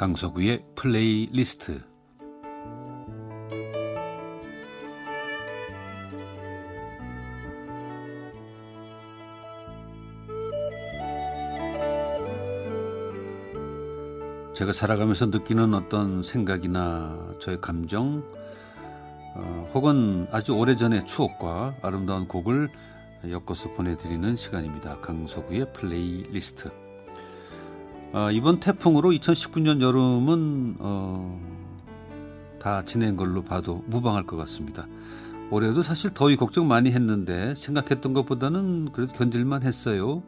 강서구의 플레이리스트 제가 살아가면서 느끼는 어떤 생각이나 저의 감정 어, 혹은 아주 오래전의 추억과 아름다운 곡을 엮어서 보내드리는 시간입니다. 강서구의 플레이리스트 어, 이번 태풍으로 2019년 여름은 어, 다 지낸 걸로 봐도 무방할 것 같습니다. 올해도 사실 더위 걱정 많이 했는데 생각했던 것보다는 그래도 견딜만 했어요.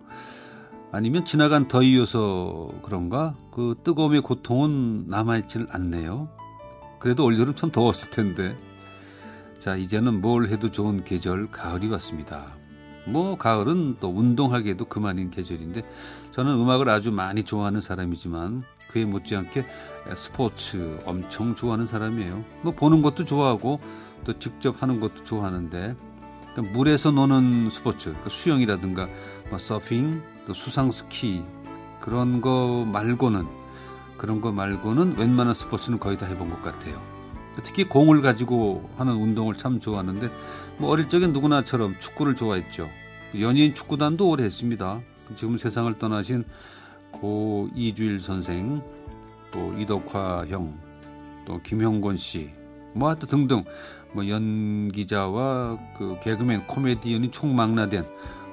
아니면 지나간 더위여서 그런가 그 뜨거움의 고통은 남아있질 않네요. 그래도 올여름 참 더웠을 텐데. 자 이제는 뭘 해도 좋은 계절 가을이 왔습니다. 뭐 가을은 또 운동하기에도 그만인 계절인데 저는 음악을 아주 많이 좋아하는 사람이지만 그에 못지않게 스포츠 엄청 좋아하는 사람이에요. 뭐 보는 것도 좋아하고 또 직접 하는 것도 좋아하는데 물에서 노는 스포츠, 그러니까 수영이라든가 뭐 서핑, 또 수상 스키 그런 거 말고는 그런 거 말고는 웬만한 스포츠는 거의 다 해본 것 같아요. 특히 공을 가지고 하는 운동을 참 좋아하는데 뭐 어릴 적엔 누구나처럼 축구를 좋아했죠. 연예인 축구단도 오래 했습니다. 지금 세상을 떠나신 고 이주일 선생, 또 이덕화 형, 또 김형곤 씨, 뭐 하여튼 등등 뭐 연기자와 그 개그맨 코미디언이 총망라된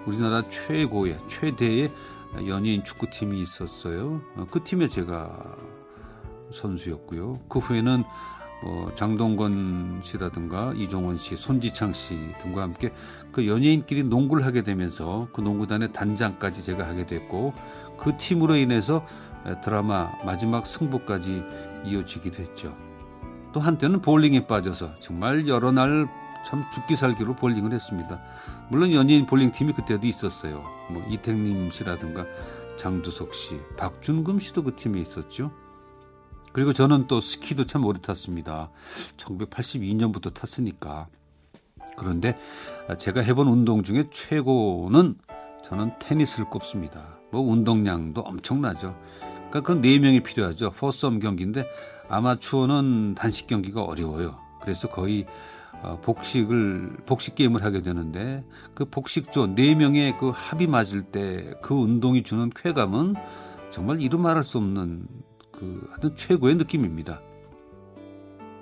우리나라 최고의 최대의 연예인 축구팀이 있었어요. 어, 그 팀에 제가 선수였고요. 그 후에는 뭐 장동건 씨라든가 이종원 씨, 손지창 씨 등과 함께 그 연예인끼리 농구를 하게 되면서 그 농구단의 단장까지 제가 하게 됐고 그 팀으로 인해서 드라마 마지막 승부까지 이어지기도 했죠. 또 한때는 볼링에 빠져서 정말 여러 날 참 죽기 살기로 볼링을 했습니다. 물론 연예인 볼링 팀이 그때도 있었어요. 뭐 이택림 씨라든가 장두석 씨, 박준금 씨도 그 팀에 있었죠. 그리고 저는 또 스키도 참 오래 탔습니다. 1982년부터 탔으니까. 그런데 제가 해본 운동 중에 최고는 저는 테니스를 꼽습니다. 뭐 운동량도 엄청나죠. 그러니까 그 네 명이 필요하죠. 포썸 경기인데 아마추어는 단식 경기가 어려워요. 그래서 거의 어, 복식을 복식 게임을 하게 되는데 그 복식조 네 명의 그 합이 맞을 때 그 운동이 주는 쾌감은 정말 이루 말할 수 없는 그 하여튼 최고의 느낌입니다.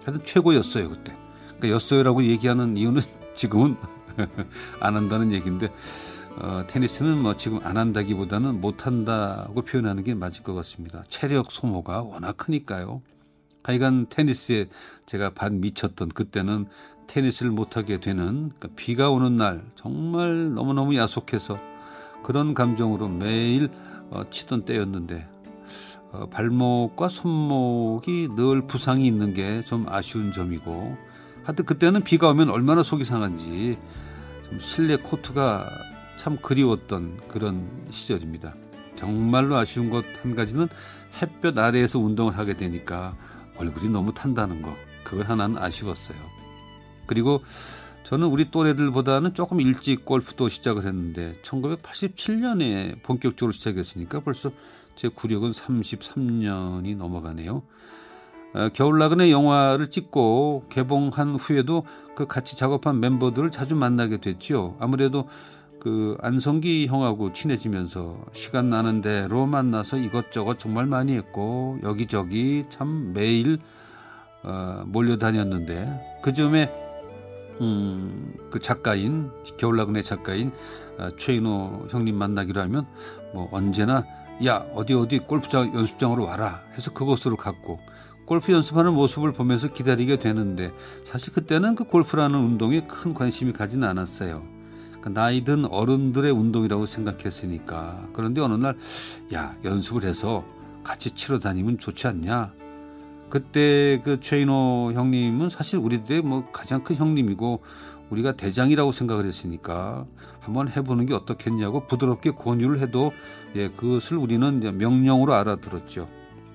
하여튼 최고였어요 그때. 그러니까 였어요라고 얘기하는 이유는 지금은 안 한다는 얘기인데 어, 테니스는 뭐 지금 안 한다기보다는 못 한다고 표현하는 게 맞을 것 같습니다. 체력 소모가 워낙 크니까요. 하여간 테니스에 제가 반 미쳤던 그때는 테니스를 못하게 되는 그러니까 비가 오는 날 정말 너무너무 야속해서 그런 감정으로 매일 어, 치던 때였는데 어, 발목과 손목이 늘 부상이 있는 게 좀 아쉬운 점이고 하여튼 그때는 비가 오면 얼마나 속이 상한지 좀 실내 코트가 참 그리웠던 그런 시절입니다. 정말로 아쉬운 것 한 가지는 햇볕 아래에서 운동을 하게 되니까 얼굴이 너무 탄다는 거. 그걸 하나는 아쉬웠어요. 그리고 저는 우리 또래들보다는 조금 일찍 골프도 시작을 했는데 1987년에 본격적으로 시작했으니까 벌써 제 구력은 33년이 넘어가네요. 어, 겨울나그네 영화를 찍고 개봉한 후에도 그 같이 작업한 멤버들을 자주 만나게 됐죠. 아무래도 그 안성기 형하고 친해지면서 시간 나는 대로 만나서 이것저것 정말 많이 했고 여기저기 참 매일 어, 몰려다녔는데 그 점에 음, 그 작가인 겨울나그네 작가인 어, 최인호 형님 만나기로 하면 뭐 언제나 야 어디 어디 골프장 연습장으로 와라 해서 그곳으로 갔고 골프 연습하는 모습을 보면서 기다리게 되는데 사실 그때는 그 골프라는 운동에 큰 관심이 가진 않았어요. 그 나이 든 어른들의 운동이라고 생각했으니까 그런데 어느 날 야 연습을 해서 같이 치러 다니면 좋지 않냐 그때 그 최인호 형님은 사실 우리들의 뭐 가장 큰 형님이고 우리가 대장이라고 생각을 했으니까 한번 해보는 게 어떻겠냐고 부드럽게 권유를 해도 예 그것을 우리는 명령으로 알아들었죠.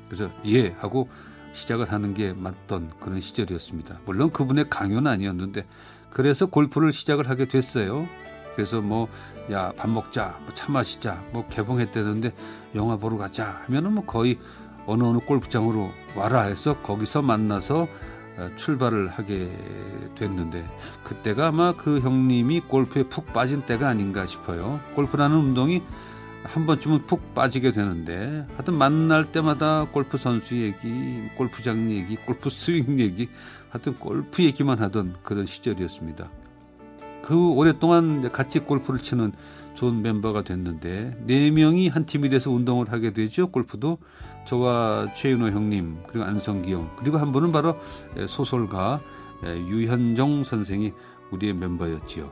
그래서 예 하고 시작을 하는 게 맞던 그런 시절이었습니다. 물론 그분의 강요는 아니었는데 그래서 골프를 시작을 하게 됐어요. 그래서 뭐 야 밥 먹자, 뭐 차 마시자, 뭐 개봉했다는데 영화 보러 가자 하면은 뭐 거의 어느 어느 골프장으로 와라 해서 거기서 만나서 어, 출발을 하게 됐는데 그때가 아마 그 형님이 골프에 푹 빠진 때가 아닌가 싶어요. 골프라는 운동이 한 번쯤은 푹 빠지게 되는데 하여튼 만날 때마다 골프 선수 얘기, 골프장 얘기, 골프 스윙 얘기 하여튼 골프 얘기만 하던 그런 시절이었습니다. 그 오랫동안 같이 골프를 치는 좋은 멤버가 됐는데 네 명이 한 팀이 돼서 운동을 하게 되죠. 골프도 저와 최윤호 형님 그리고 안성기 형 그리고 한 분은 바로 소설가 유현정 선생이 우리의 멤버였지요.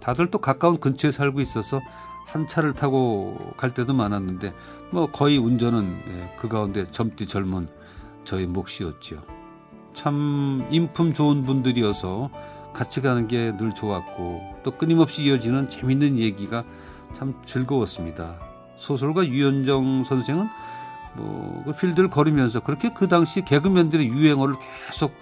다들 또 가까운 근처에 살고 있어서 한 차를 타고 갈 때도 많았는데 뭐 거의 운전은 그 가운데 젊디 젊은 저의 몫이었지요. 참 인품 좋은 분들이어서 같이 가는 게 늘 좋았고 또 끊임없이 이어지는 재밌는 얘기가 참 즐거웠습니다. 소설가 유현정 선생은 뭐 그 필드를 걸으면서 그렇게 그 당시 개그맨들의 유행어를 계속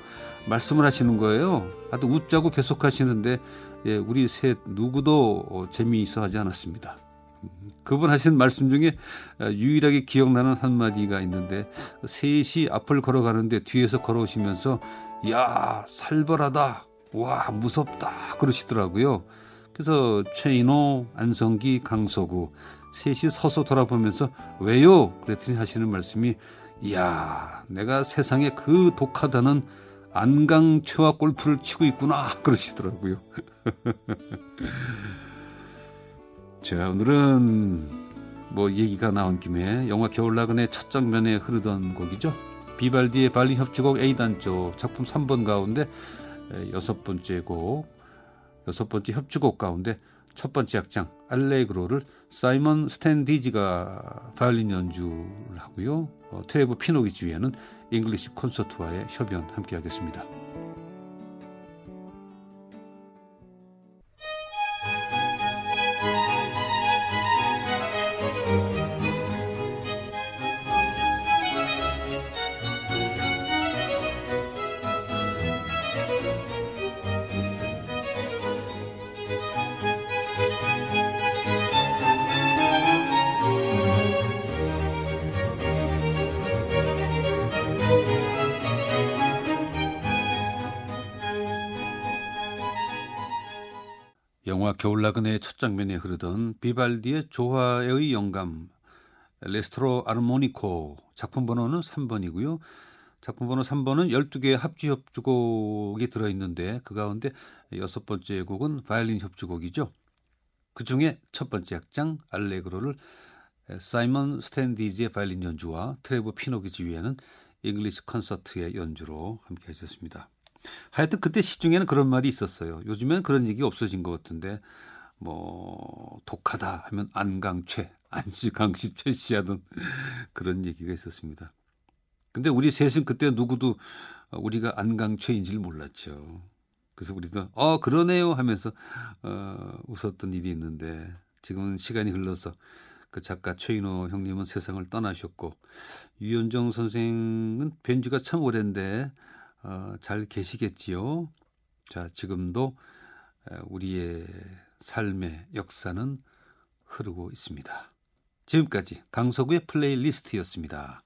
말씀을 하시는 거예요. 아주 웃자고 계속 하시는데 예, 우리 셋 누구도 어, 재미있어 하지 않았습니다. 그분 하신 말씀 중에 어, 유일하게 기억나는 한마디가 있는데 셋이 앞을 걸어가는데 뒤에서 걸어오시면서 야 살벌하다 와 무섭다 그러시더라고요. 그래서 최인호, 안성기, 강서구 셋이 서서 돌아보면서 왜요? 그랬더니 하시는 말씀이 이야 내가 세상에 그 독하다는 안강최와 골프를 치고 있구나 그러시더라고요. 자 오늘은 뭐 얘기가 나온 김에 영화 겨울나그네 첫 장면에 흐르던 곡이죠. 비발디의 바이올린 협주곡 A단조 작품 3번 가운데 여섯 번째 곡, 여섯 번째 협주곡 가운데 첫 번째 악장 알레그로를 사이먼 스탠디지가 바이올린 연주를 하고요. 어, 트레버 피녹이 지휘하는 잉글리시 콘서트와의 협연 함께 하겠습니다. 영화 겨울나그네의 첫 장면에 흐르던 비발디의 조화의 영감 L'estro armonico 작품 번호는 3번이고요. 작품 번호 3번은 12개의 합주 협주곡이 들어있는데 그 가운데 여섯 번째 곡은 바이올린 협주곡이죠. 그 중에 첫 번째 악장 알레그로를 사이먼 스탠디지의 바이올린 연주와 트레버 피녹이 지휘하는 잉글리시 콘서트의 연주로 함께 하셨습니다. 하여튼 그때 시중에는 그런 말이 있었어요. 요즘엔 그런 얘기 없어진 것 같은데 뭐 독하다 하면 안강최, 안씨, 강씨, 최씨 하던 그런 얘기가 있었습니다. 근데 우리 셋은 그때 누구도 우리가 안강최인지를 몰랐죠. 그래서 우리도 어 그러네요 하면서 어, 웃었던 일이 있는데 지금은 시간이 흘러서 그 작가 최인호 형님은 세상을 떠나셨고 유현정 선생은 뵌 지가 참 오랜데 어, 잘 계시겠지요. 자, 지금도 우리의 삶의 역사는 흐르고 있습니다. 지금까지 강서구의 플레이리스트였습니다.